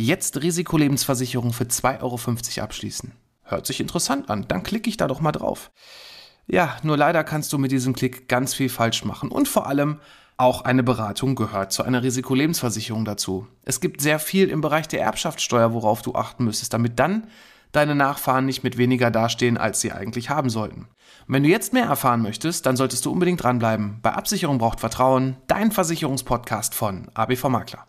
Jetzt Risikolebensversicherung für 2,50 Euro abschließen. Hört sich interessant an, dann klicke ich da doch mal drauf. Ja, nur leider kannst du mit diesem Klick ganz viel falsch machen und vor allem auch eine Beratung gehört zu einer Risikolebensversicherung dazu. Es gibt sehr viel im Bereich der Erbschaftssteuer, worauf du achten müsstest, damit dann deine Nachfahren nicht mit weniger dastehen, als sie eigentlich haben sollten. Wenn du jetzt mehr erfahren möchtest, dann solltest du unbedingt dranbleiben. Bei Absicherung braucht Vertrauen, dein Versicherungspodcast von ABV Makler.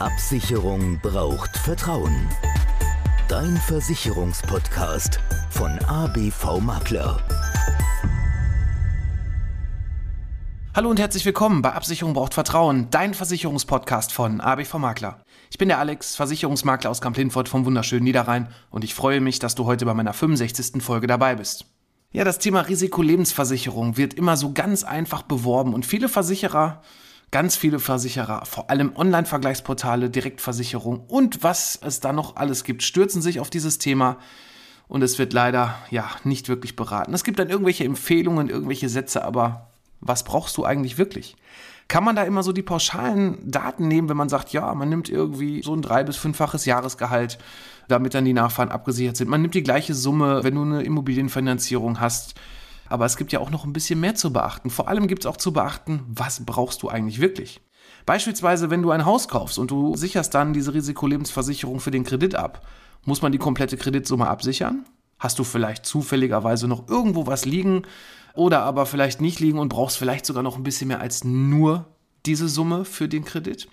Absicherung braucht Vertrauen. Dein Versicherungspodcast von ABV Makler. Hallo und herzlich willkommen bei Absicherung braucht Vertrauen, dein Versicherungspodcast von ABV Makler. Ich bin der Alex, Versicherungsmakler aus Kamp-Lindfort vom wunderschönen Niederrhein und ich freue mich, dass du heute bei meiner 65. Folge dabei bist. Ja, das Thema Risikolebensversicherung wird immer so ganz einfach beworben und viele Versicherer, ganz viele Versicherer, vor allem Online-Vergleichsportale, Direktversicherung und was es da noch alles gibt, stürzen sich auf dieses Thema und es wird leider ja nicht wirklich beraten. Es gibt dann irgendwelche Empfehlungen, irgendwelche Sätze, aber was brauchst du eigentlich wirklich? Kann man da immer so die pauschalen Daten nehmen, wenn man sagt, ja, man nimmt irgendwie so ein drei- bis fünffaches Jahresgehalt, damit dann die Nachfahren abgesichert sind. Man nimmt die gleiche Summe, wenn du eine Immobilienfinanzierung hast. Aber es gibt ja auch noch ein bisschen mehr zu beachten. Vor allem gibt es auch zu beachten, was brauchst du eigentlich wirklich? Beispielsweise, wenn du ein Haus kaufst und du sicherst dann diese Risikolebensversicherung für den Kredit ab, muss man die komplette Kreditsumme absichern? Hast du vielleicht zufälligerweise noch irgendwo was liegen, oder aber vielleicht nicht liegen und brauchst vielleicht sogar noch ein bisschen mehr als nur diese Summe für den Kredit.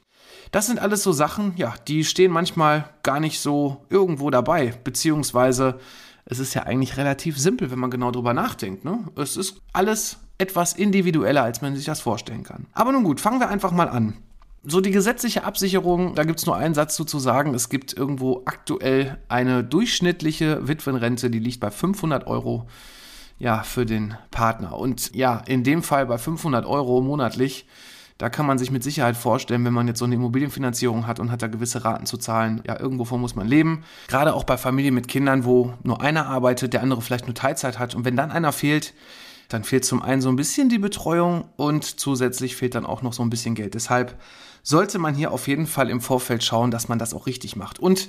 Das sind alles so Sachen, ja, die stehen manchmal gar nicht so irgendwo dabei, beziehungsweise es ist ja eigentlich relativ simpel, wenn man genau drüber nachdenkt. Ne? Es ist alles etwas individueller, als man sich das vorstellen kann. Aber nun gut, fangen wir einfach mal an. So die gesetzliche Absicherung, da gibt es nur einen Satz zu sagen. Es gibt irgendwo aktuell eine durchschnittliche Witwenrente, die liegt bei 500 Euro ja, für den Partner. Und ja, in dem Fall bei 500 Euro monatlich, da kann man sich mit Sicherheit vorstellen, wenn man jetzt so eine Immobilienfinanzierung hat und hat da gewisse Raten zu zahlen, ja, irgendwovon muss man leben. Gerade auch bei Familien mit Kindern, wo nur einer arbeitet, der andere vielleicht nur Teilzeit hat. Und wenn dann einer fehlt, dann fehlt zum einen so ein bisschen die Betreuung und zusätzlich fehlt dann auch noch so ein bisschen Geld. Deshalb sollte man hier auf jeden Fall im Vorfeld schauen, dass man das auch richtig macht. Und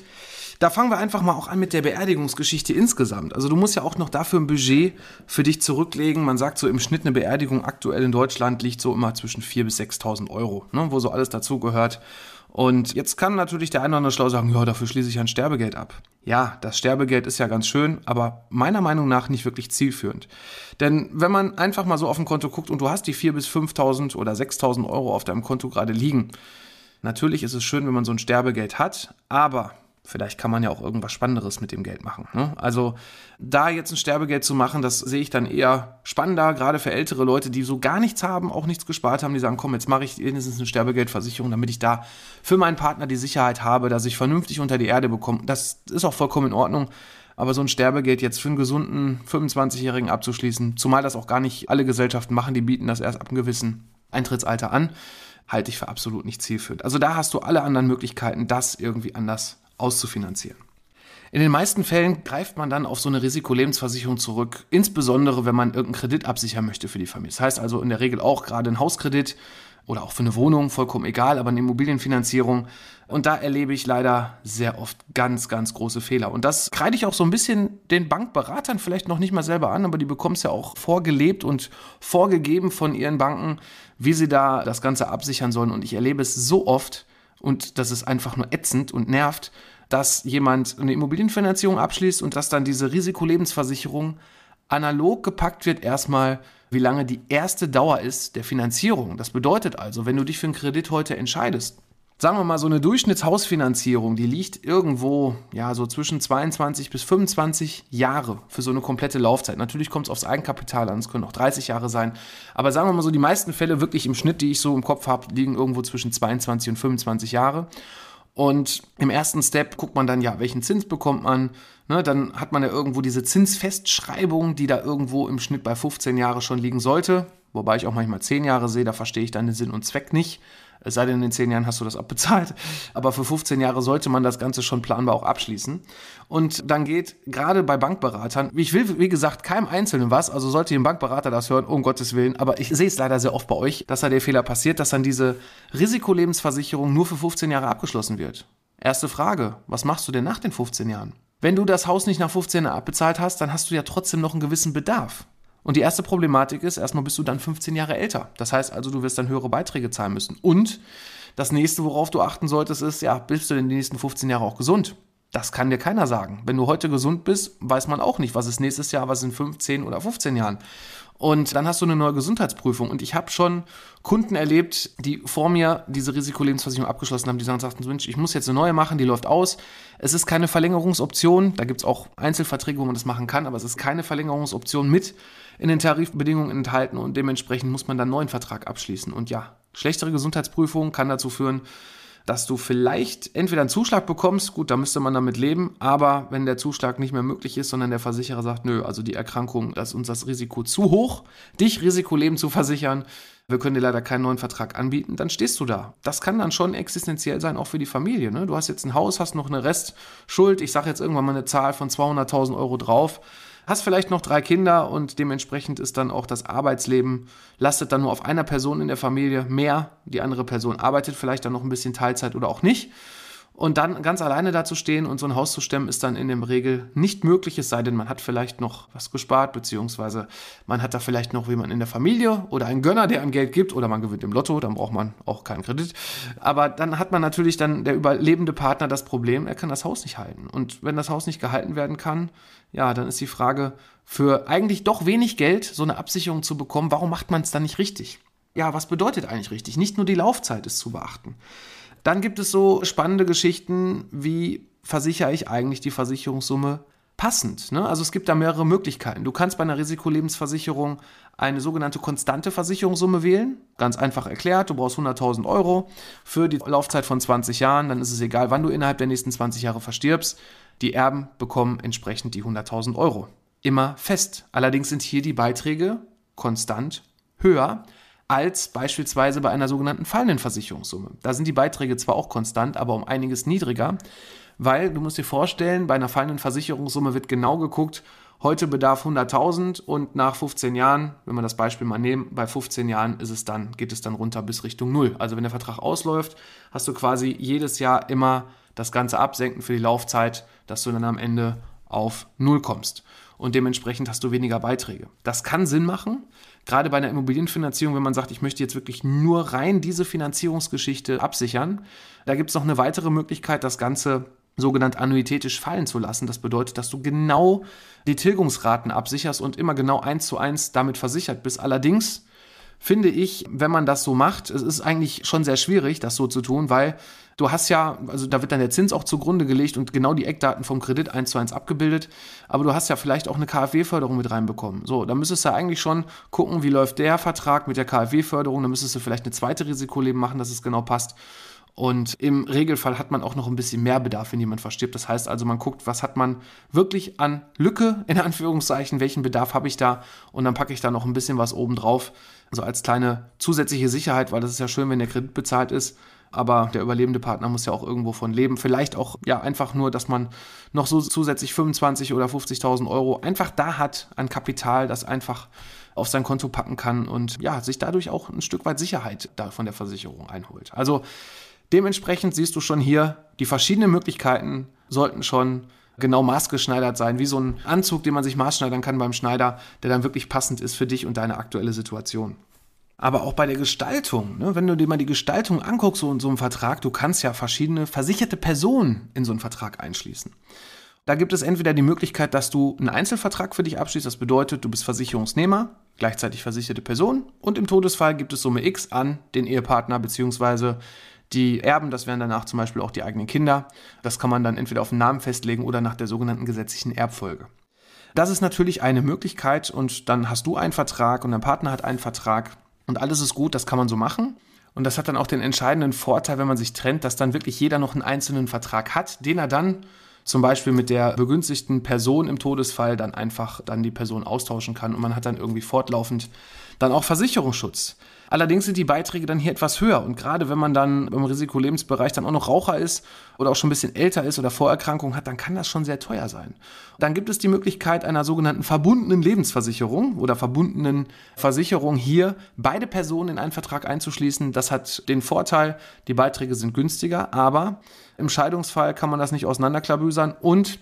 da fangen wir einfach mal auch an mit der Beerdigungsgeschichte insgesamt. Also du musst ja auch noch dafür ein Budget für dich zurücklegen. Man sagt so im Schnitt eine Beerdigung aktuell in Deutschland liegt so immer zwischen 4.000 bis 6.000 Euro, ne, wo so alles dazugehört. Und jetzt kann natürlich der eine oder andere schlau sagen, ja, dafür schließe ich ein Sterbegeld ab. Ja, das Sterbegeld ist ja ganz schön, aber meiner Meinung nach nicht wirklich zielführend. Denn wenn man einfach mal so auf ein Konto guckt und du hast die 4.000 bis 5.000 oder 6.000 Euro auf deinem Konto gerade liegen, natürlich ist es schön, wenn man so ein Sterbegeld hat, aber Vielleicht kann man ja auch irgendwas Spannenderes mit dem Geld machen. Ne? Also da jetzt ein Sterbegeld zu machen, das sehe ich dann eher spannender, gerade für ältere Leute, die so gar nichts haben, auch nichts gespart haben, die sagen, komm, jetzt mache ich wenigstens eine Sterbegeldversicherung, damit ich da für meinen Partner die Sicherheit habe, dass ich vernünftig unter die Erde bekomme. Das ist auch vollkommen in Ordnung. Aber so ein Sterbegeld jetzt für einen gesunden 25-Jährigen abzuschließen, zumal das auch gar nicht alle Gesellschaften machen, die bieten das erst ab einem gewissen Eintrittsalter an, halte ich für absolut nicht zielführend. Also da hast du alle anderen Möglichkeiten, das irgendwie anders auszufinanzieren. In den meisten Fällen greift man dann auf so eine Risikolebensversicherung zurück, insbesondere wenn man irgendeinen Kredit absichern möchte für die Familie. Das heißt also in der Regel auch gerade ein Hauskredit oder auch für eine Wohnung, vollkommen egal, aber eine Immobilienfinanzierung. Und da erlebe ich leider sehr oft ganz, ganz große Fehler. Und das kreide ich auch so ein bisschen den Bankberatern vielleicht noch nicht mal selber an, aber die bekommen es ja auch vorgelebt und vorgegeben von ihren Banken, wie sie da das Ganze absichern sollen. Und ich erlebe es so oft, und das ist einfach nur ätzend und nervt, dass jemand eine Immobilienfinanzierung abschließt und dass dann diese Risikolebensversicherung analog gepackt wird erstmal, wie lange die erste Dauer ist der Finanzierung. Das bedeutet also, wenn du dich für einen Kredit heute entscheidest, sagen wir mal, so eine Durchschnittshausfinanzierung, die liegt irgendwo, ja, so zwischen 22 bis 25 Jahre für so eine komplette Laufzeit. Natürlich kommt es aufs Eigenkapital an, es können auch 30 Jahre sein. Aber sagen wir mal so, die meisten Fälle wirklich im Schnitt, die ich so im Kopf habe, liegen irgendwo zwischen 22 und 25 Jahre. Und im ersten Step guckt man dann, ja, welchen Zins bekommt man. Ne, dann hat man ja irgendwo diese Zinsfestschreibung, die da irgendwo im Schnitt bei 15 Jahre schon liegen sollte. Wobei ich auch manchmal 10 Jahre sehe, da verstehe ich dann den Sinn und Zweck nicht Es sei denn, in 10 Jahren hast du das abbezahlt. Aber für 15 Jahre sollte man das Ganze schon planbar auch abschließen. Und dann geht gerade bei Bankberatern, ich will, wie gesagt, keinem Einzelnen was, also sollte ein Bankberater das hören, um Gottes Willen, aber ich sehe es leider sehr oft bei euch, dass da der Fehler passiert, dass dann diese Risikolebensversicherung nur für 15 Jahre abgeschlossen wird. Erste Frage, was machst du denn nach den 15 Jahren? Wenn du das Haus nicht nach 15 Jahren abbezahlt hast, dann hast du ja trotzdem noch einen gewissen Bedarf. Und die erste Problematik ist, erstmal bist du dann 15 Jahre älter. Das heißt also, du wirst dann höhere Beiträge zahlen müssen. Und das nächste, worauf du achten solltest, ist, ja, bist du denn die nächsten 15 Jahre auch gesund? Das kann dir keiner sagen. Wenn du heute gesund bist, weiß man auch nicht, was ist nächstes Jahr, was in 15 oder 15 Jahren. Und dann hast du eine neue Gesundheitsprüfung. Und ich habe schon Kunden erlebt, die vor mir diese Risikolebensversicherung abgeschlossen haben, die sagen, sagten, Mensch, ich muss jetzt eine neue machen, die läuft aus. Es ist keine Verlängerungsoption. Da gibt es auch Einzelverträge, wo man das machen kann, aber es ist keine Verlängerungsoption mit in den Tarifbedingungen enthalten und dementsprechend muss man dann einen neuen Vertrag abschließen. Und ja, schlechtere Gesundheitsprüfung kann dazu führen, dass du vielleicht entweder einen Zuschlag bekommst, gut, da müsste man damit leben, aber wenn der Zuschlag nicht mehr möglich ist, sondern der Versicherer sagt, nö, also die Erkrankung, das ist uns das Risiko zu hoch, dich Risikoleben zu versichern, wir können dir leider keinen neuen Vertrag anbieten, dann stehst du da. Das kann dann schon existenziell sein, auch für die Familie. Ne? Du hast jetzt ein Haus, hast noch eine Restschuld, ich sage jetzt irgendwann mal eine Zahl von 200.000 Euro drauf hast vielleicht noch drei Kinder und dementsprechend ist dann auch das Arbeitsleben, lastet dann nur auf einer Person in der Familie mehr. Die andere Person arbeitet vielleicht dann noch ein bisschen Teilzeit oder auch nicht. Und dann ganz alleine da zu stehen und so ein Haus zu stemmen, ist dann in der Regel nicht möglich, es sei denn, man hat vielleicht noch was gespart, beziehungsweise man hat da vielleicht noch jemanden in der Familie oder einen Gönner, der einem Geld gibt, oder man gewinnt im Lotto, dann braucht man auch keinen Kredit. Aber dann hat man natürlich dann der überlebende Partner das Problem, er kann das Haus nicht halten. Und wenn das Haus nicht gehalten werden kann, ja, dann ist die Frage, für eigentlich doch wenig Geld so eine Absicherung zu bekommen, warum macht man es dann nicht richtig? Ja, was bedeutet eigentlich richtig? Nicht nur die Laufzeit ist zu beachten. Dann gibt es so spannende Geschichten, wie versichere ich eigentlich die Versicherungssumme passend. Ne? Also es gibt da mehrere Möglichkeiten. Du kannst bei einer Risikolebensversicherung eine sogenannte konstante Versicherungssumme wählen. Ganz einfach erklärt, du brauchst 100.000 Euro für die Laufzeit von 20 Jahren. Dann ist es egal, wann du innerhalb der nächsten 20 Jahre verstirbst. Die Erben bekommen entsprechend die 100.000 Euro. Immer fest. Allerdings sind hier die Beiträge konstant höher als beispielsweise bei einer sogenannten fallenden Versicherungssumme. Da sind die Beiträge zwar auch konstant, aber um einiges niedriger, weil du musst dir vorstellen, bei einer fallenden Versicherungssumme wird genau geguckt, heute bedarf 100.000 und nach 15 Jahren, wenn wir das Beispiel mal nehmen, bei 15 Jahren ist es dann, geht es dann runter bis Richtung Null. Also wenn der Vertrag ausläuft, hast du quasi jedes Jahr immer das Ganze absenken für die Laufzeit, dass du dann am Ende auf Null kommst. Und dementsprechend hast du weniger Beiträge. Das kann Sinn machen, gerade bei einer Immobilienfinanzierung, wenn man sagt, ich möchte jetzt wirklich nur rein diese Finanzierungsgeschichte absichern, da gibt es noch eine weitere Möglichkeit, das Ganze sogenannt annuitätisch fallen zu lassen. Das bedeutet, dass du genau die Tilgungsraten absicherst und immer genau eins zu eins damit versichert bist. Allerdings finde ich, wenn man das so macht, es ist eigentlich schon sehr schwierig, das so zu tun, weil du hast ja, also da wird dann der Zins auch zugrunde gelegt und genau die Eckdaten vom Kredit eins zu eins abgebildet, aber du hast ja vielleicht auch eine KfW-Förderung mit reinbekommen. So, da müsstest du eigentlich schon gucken, wie läuft der Vertrag mit der KfW-Förderung, da müsstest du vielleicht eine zweite Risikoleben machen, dass es genau passt. Und im Regelfall hat man auch noch ein bisschen mehr Bedarf, wenn jemand verstirbt. Das heißt also, man guckt, was hat man wirklich an Lücke, in Anführungszeichen, welchen Bedarf habe ich da und dann packe ich da noch ein bisschen was oben drauf, also als kleine zusätzliche Sicherheit, weil das ist ja schön, wenn der Kredit bezahlt ist. Aber der überlebende Partner muss ja auch irgendwo von leben. Vielleicht auch ja einfach nur, dass man noch so zusätzlich 25 oder 50.000 Euro einfach da hat an Kapital, das einfach auf sein Konto packen kann und ja, sich dadurch auch ein Stück weit Sicherheit da von der Versicherung einholt. Also dementsprechend siehst du schon hier, die verschiedenen Möglichkeiten sollten schon genau maßgeschneidert sein, wie so ein Anzug, den man sich maßschneidern kann beim Schneider, der dann wirklich passend ist für dich und deine aktuelle Situation. Aber auch bei der Gestaltung, ne? wenn du dir mal die Gestaltung anguckst, so in so einem Vertrag, du kannst ja verschiedene versicherte Personen in so einen Vertrag einschließen. Da gibt es entweder die Möglichkeit, dass du einen Einzelvertrag für dich abschließt, das bedeutet, du bist Versicherungsnehmer, gleichzeitig versicherte Person und im Todesfall gibt es Summe X an den Ehepartner bzw. Die Erben, das wären danach zum Beispiel auch die eigenen Kinder. Das kann man dann entweder auf den Namen festlegen oder nach der sogenannten gesetzlichen Erbfolge. Das ist natürlich eine Möglichkeit und dann hast du einen Vertrag und dein Partner hat einen Vertrag und alles ist gut, das kann man so machen. Und das hat dann auch den entscheidenden Vorteil, wenn man sich trennt, dass dann wirklich jeder noch einen einzelnen Vertrag hat, den er dann zum Beispiel mit der begünstigten Person im Todesfall dann einfach dann die Person austauschen kann und man hat dann irgendwie fortlaufend dann auch Versicherungsschutz. Allerdings sind die Beiträge dann hier etwas höher und gerade wenn man dann im Risikolebensbereich dann auch noch Raucher ist oder auch schon ein bisschen älter ist oder Vorerkrankungen hat, dann kann das schon sehr teuer sein. Dann gibt es die Möglichkeit einer sogenannten verbundenen Lebensversicherung oder verbundenen Versicherung hier beide Personen in einen Vertrag einzuschließen. Das hat den Vorteil, die Beiträge sind günstiger, aber im Scheidungsfall kann man das nicht auseinanderklabüsern und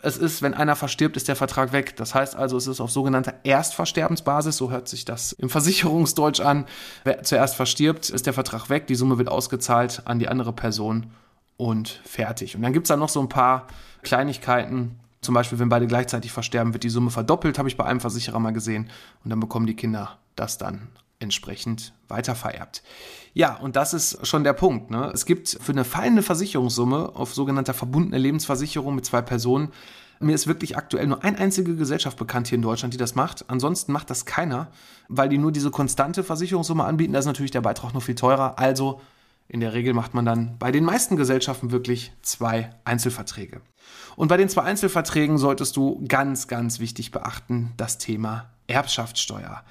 es ist, wenn einer verstirbt, ist der Vertrag weg. Das heißt also, es ist auf sogenannter Erstversterbensbasis, so hört sich das im Versicherungsdeutsch an. Wer zuerst verstirbt, ist der Vertrag weg, die Summe wird ausgezahlt an die andere Person und fertig. Und dann gibt es da noch so ein paar Kleinigkeiten. Zum Beispiel, wenn beide gleichzeitig versterben, wird die Summe verdoppelt, habe ich bei einem Versicherer mal gesehen. Und dann bekommen die Kinder das dann entsprechend weitervererbt. Ja, und das ist schon der Punkt. Ne? Es gibt für eine fallende Versicherungssumme auf sogenannter verbundene Lebensversicherung mit zwei Personen, mir ist wirklich aktuell nur eine einzige Gesellschaft bekannt hier in Deutschland, die das macht. Ansonsten macht das keiner, weil die nur diese konstante Versicherungssumme anbieten. Da ist natürlich der Beitrag noch viel teurer. Also in der Regel macht man dann bei den meisten Gesellschaften wirklich zwei Einzelverträge. Und bei den zwei Einzelverträgen solltest du ganz, ganz wichtig beachten, das Thema Erbschaftssteuer.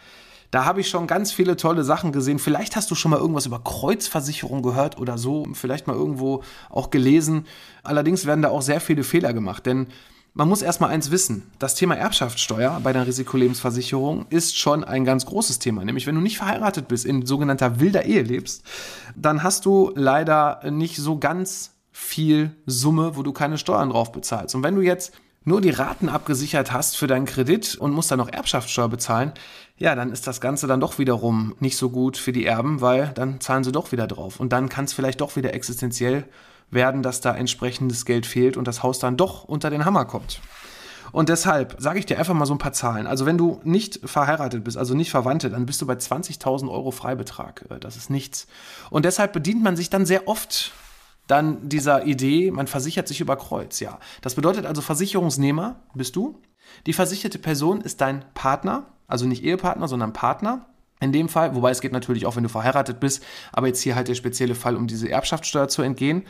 Da habe ich schon ganz viele tolle Sachen gesehen. Vielleicht hast du schon mal irgendwas über Kreuzversicherung gehört oder so, vielleicht mal irgendwo auch gelesen. Allerdings werden da auch sehr viele Fehler gemacht, denn man muss erstmal eins wissen. Das Thema Erbschaftssteuer bei der Risikolebensversicherung ist schon ein ganz großes Thema. Nämlich, wenn du nicht verheiratet bist, in sogenannter wilder Ehe lebst, dann hast du leider nicht so ganz viel Summe, wo du keine Steuern drauf bezahlst. Und wenn du jetzt nur die Raten abgesichert hast für deinen Kredit und musst dann noch Erbschaftssteuer bezahlen, ja, dann ist das Ganze dann doch wiederum nicht so gut für die Erben, weil dann zahlen sie doch wieder drauf. Und dann kann es vielleicht doch wieder existenziell werden, dass da entsprechendes Geld fehlt und das Haus dann doch unter den Hammer kommt. Und deshalb sage ich dir einfach mal so ein paar Zahlen. Also wenn du nicht verheiratet bist, also nicht Verwandte, dann bist du bei 20.000 Euro Freibetrag. Äh, das ist nichts. Und deshalb bedient man sich dann sehr oft dann dieser Idee, man versichert sich über Kreuz, ja. Das bedeutet also Versicherungsnehmer bist du. Die versicherte Person ist dein Partner, also nicht Ehepartner, sondern Partner. In dem Fall, wobei es geht natürlich auch, wenn du verheiratet bist, aber jetzt hier halt der spezielle Fall, um diese Erbschaftssteuer zu entgehen.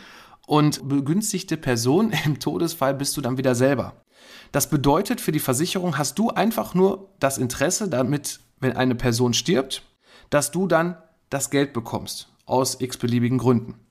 Und begünstigte Person im Todesfall bist du dann wieder selber. Das bedeutet, für die Versicherung hast du einfach nur das Interesse, damit, wenn eine Person stirbt, dass du dann das Geld bekommst. Aus x-beliebigen Gründen.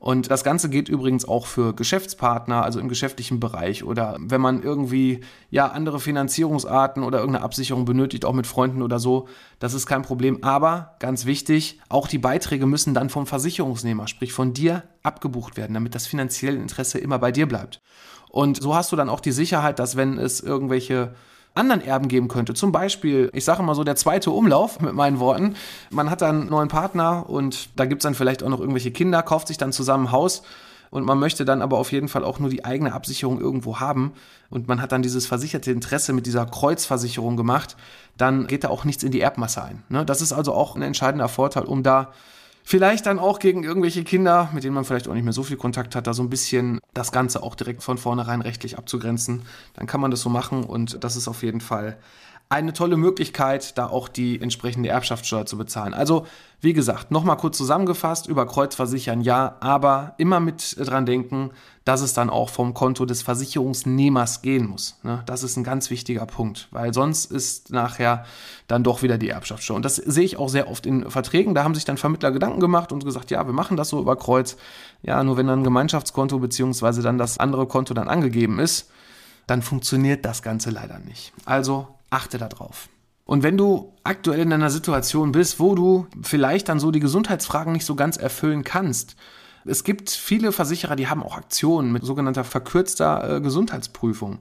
Und das Ganze geht übrigens auch für Geschäftspartner, also im geschäftlichen Bereich oder wenn man irgendwie ja andere Finanzierungsarten oder irgendeine Absicherung benötigt, auch mit Freunden oder so, das ist kein Problem. Aber ganz wichtig, auch die Beiträge müssen dann vom Versicherungsnehmer, sprich von dir, abgebucht werden, damit das finanzielle Interesse immer bei dir bleibt. Und so hast du dann auch die Sicherheit, dass wenn es irgendwelche anderen Erben geben könnte. Zum Beispiel, ich sage mal so, der zweite Umlauf mit meinen Worten. Man hat dann einen neuen Partner und da gibt es dann vielleicht auch noch irgendwelche Kinder, kauft sich dann zusammen ein Haus und man möchte dann aber auf jeden Fall auch nur die eigene Absicherung irgendwo haben und man hat dann dieses versicherte Interesse mit dieser Kreuzversicherung gemacht, dann geht da auch nichts in die Erbmasse ein. Ne? Das ist also auch ein entscheidender Vorteil, um da Vielleicht dann auch gegen irgendwelche Kinder, mit denen man vielleicht auch nicht mehr so viel Kontakt hat, da so ein bisschen das Ganze auch direkt von vornherein rechtlich abzugrenzen. Dann kann man das so machen und das ist auf jeden Fall eine tolle Möglichkeit, da auch die entsprechende Erbschaftssteuer zu bezahlen. Also, wie gesagt, nochmal kurz zusammengefasst, über Kreuz versichern ja, aber immer mit dran denken, dass es dann auch vom Konto des Versicherungsnehmers gehen muss. Ne? Das ist ein ganz wichtiger Punkt, weil sonst ist nachher dann doch wieder die Erbschaftssteuer. Und das sehe ich auch sehr oft in Verträgen. Da haben sich dann Vermittler Gedanken gemacht und gesagt, ja, wir machen das so über Kreuz. Ja, nur wenn dann ein Gemeinschaftskonto beziehungsweise dann das andere Konto dann angegeben ist, dann funktioniert das Ganze leider nicht. Also Achte darauf. Und wenn du aktuell in einer Situation bist, wo du vielleicht dann so die Gesundheitsfragen nicht so ganz erfüllen kannst, es gibt viele Versicherer, die haben auch Aktionen mit sogenannter verkürzter äh, Gesundheitsprüfung.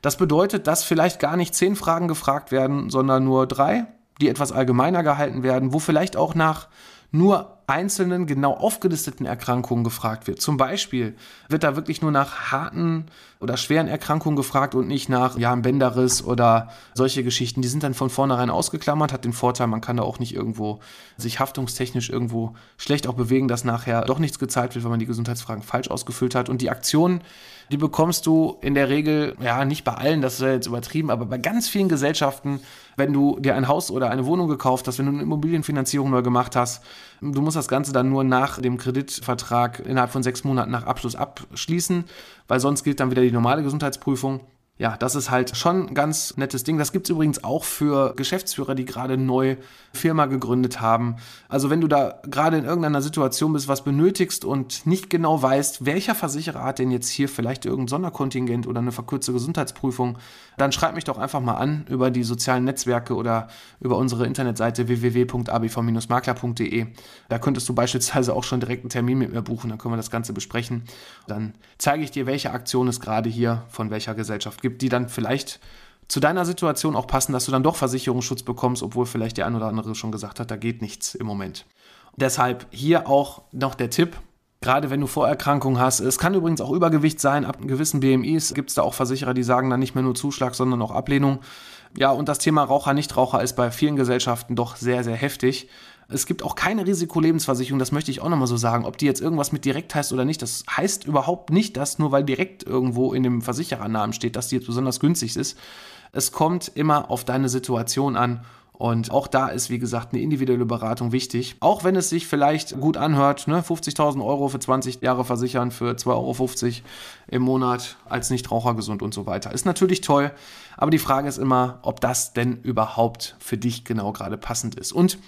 Das bedeutet, dass vielleicht gar nicht zehn Fragen gefragt werden, sondern nur drei, die etwas allgemeiner gehalten werden, wo vielleicht auch nach nur einzelnen genau aufgelisteten Erkrankungen gefragt wird. Zum Beispiel wird da wirklich nur nach harten oder schweren Erkrankungen gefragt und nicht nach ja, einem Bänderriss oder solche Geschichten. Die sind dann von vornherein ausgeklammert, hat den Vorteil, man kann da auch nicht irgendwo sich haftungstechnisch irgendwo schlecht auch bewegen, dass nachher doch nichts gezahlt wird, weil man die Gesundheitsfragen falsch ausgefüllt hat. Und die Aktionen, die bekommst du in der Regel, ja, nicht bei allen, das ist ja jetzt übertrieben, aber bei ganz vielen Gesellschaften, wenn du dir ein Haus oder eine Wohnung gekauft hast, wenn du eine Immobilienfinanzierung neu gemacht hast, du musst das Ganze dann nur nach dem Kreditvertrag innerhalb von sechs Monaten nach Abschluss abschließen, weil sonst gilt dann wieder die normale Gesundheitsprüfung. Ja, das ist halt schon ein ganz nettes Ding. Das gibt's übrigens auch für Geschäftsführer, die gerade neu Firma gegründet haben. Also wenn du da gerade in irgendeiner Situation bist, was benötigst und nicht genau weißt, welcher Versicherer hat denn jetzt hier vielleicht irgendein Sonderkontingent oder eine verkürzte Gesundheitsprüfung, dann schreib mich doch einfach mal an über die sozialen Netzwerke oder über unsere Internetseite www.abv-makler.de. Da könntest du beispielsweise auch schon direkt einen Termin mit mir buchen, dann können wir das Ganze besprechen. Dann zeige ich dir, welche Aktion es gerade hier von welcher Gesellschaft gibt, die dann vielleicht zu deiner Situation auch passen, dass du dann doch Versicherungsschutz bekommst, obwohl vielleicht der ein oder andere schon gesagt hat, da geht nichts im Moment. deshalb hier auch noch der Tipp, Gerade wenn du Vorerkrankungen hast. Es kann übrigens auch Übergewicht sein. Ab gewissen BMIs gibt es da auch Versicherer, die sagen dann nicht mehr nur Zuschlag, sondern auch Ablehnung. Ja, und das Thema Raucher-Nichtraucher ist bei vielen Gesellschaften doch sehr, sehr heftig. Es gibt auch keine Risikolebensversicherung, das möchte ich auch nochmal so sagen. Ob die jetzt irgendwas mit direkt heißt oder nicht, das heißt überhaupt nicht, dass nur weil direkt irgendwo in dem Versicherernamen steht, dass die jetzt besonders günstig ist. Es kommt immer auf deine Situation an. Und auch da ist, wie gesagt, eine individuelle Beratung wichtig. Auch wenn es sich vielleicht gut anhört, ne? 50.000 Euro für 20 Jahre versichern, für 2,50 Euro im Monat als Nichtraucher gesund und so weiter. Ist natürlich toll, aber die Frage ist immer, ob das denn überhaupt für dich genau gerade passend ist. Und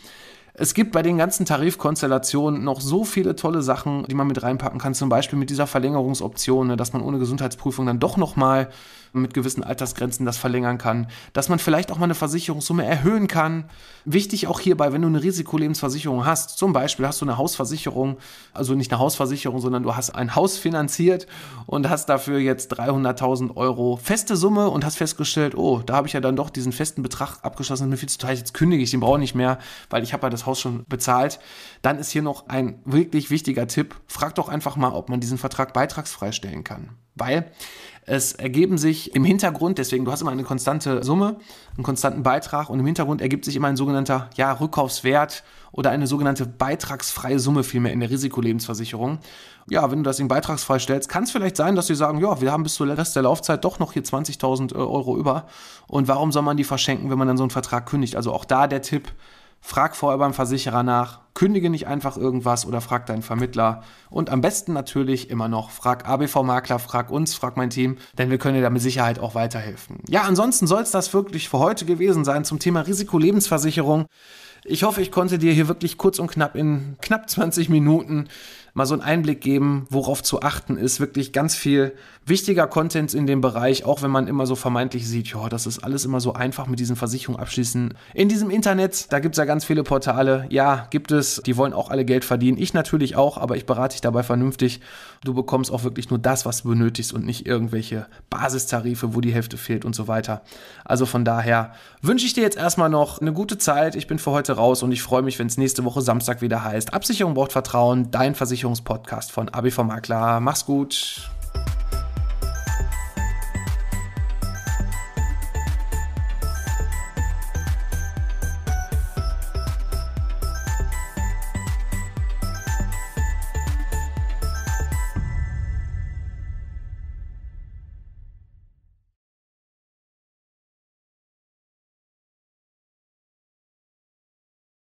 es gibt bei den ganzen Tarifkonstellationen noch so viele tolle Sachen, die man mit reinpacken kann. Zum Beispiel mit dieser Verlängerungsoption, ne, dass man ohne Gesundheitsprüfung dann doch nochmal mit gewissen Altersgrenzen das verlängern kann, dass man vielleicht auch mal eine Versicherungssumme erhöhen kann. Wichtig auch hierbei, wenn du eine Risikolebensversicherung hast, zum Beispiel hast du eine Hausversicherung, also nicht eine Hausversicherung, sondern du hast ein Haus finanziert und hast dafür jetzt 300.000 Euro feste Summe und hast festgestellt, oh, da habe ich ja dann doch diesen festen Betrag abgeschlossen, mir viel zu teuer, jetzt kündige ich den brauche nicht mehr, weil ich habe ja das Haus schon bezahlt. Dann ist hier noch ein wirklich wichtiger Tipp, frag doch einfach mal, ob man diesen Vertrag beitragsfrei stellen kann. Weil es ergeben sich im Hintergrund, deswegen, du hast immer eine konstante Summe, einen konstanten Beitrag und im Hintergrund ergibt sich immer ein sogenannter ja, Rückkaufswert oder eine sogenannte beitragsfreie Summe vielmehr in der Risikolebensversicherung. Ja, wenn du das in beitragsfrei stellst, kann es vielleicht sein, dass sie sagen, ja, wir haben bis zum Rest der Laufzeit doch noch hier 20.000 Euro über. Und warum soll man die verschenken, wenn man dann so einen Vertrag kündigt? Also auch da der Tipp, frag vorher beim Versicherer nach, kündige nicht einfach irgendwas oder frag deinen Vermittler. Und am besten natürlich immer noch, frag ABV-Makler, frag uns, frag mein Team, denn wir können dir da mit Sicherheit auch weiterhelfen. Ja, ansonsten soll es das wirklich für heute gewesen sein zum Thema Risikolebensversicherung. Ich hoffe, ich konnte dir hier wirklich kurz und knapp in knapp 20 Minuten mal so einen Einblick geben, worauf zu achten ist. Wirklich ganz viel wichtiger Content in dem Bereich, auch wenn man immer so vermeintlich sieht, ja, das ist alles immer so einfach mit diesen Versicherungen abschließen. In diesem Internet, da gibt es ja ganz viele Portale. Ja, gibt es, die wollen auch alle Geld verdienen. Ich natürlich auch, aber ich berate dich dabei vernünftig. Du bekommst auch wirklich nur das, was du benötigst und nicht irgendwelche Basistarife, wo die Hälfte fehlt und so weiter. Also von daher wünsche ich dir jetzt erstmal noch eine gute Zeit. Ich bin für heute raus und ich freue mich, wenn es nächste Woche Samstag wieder heißt. Absicherung braucht Vertrauen, dein Versicherungspodcast von ABV Makler. Mach's gut.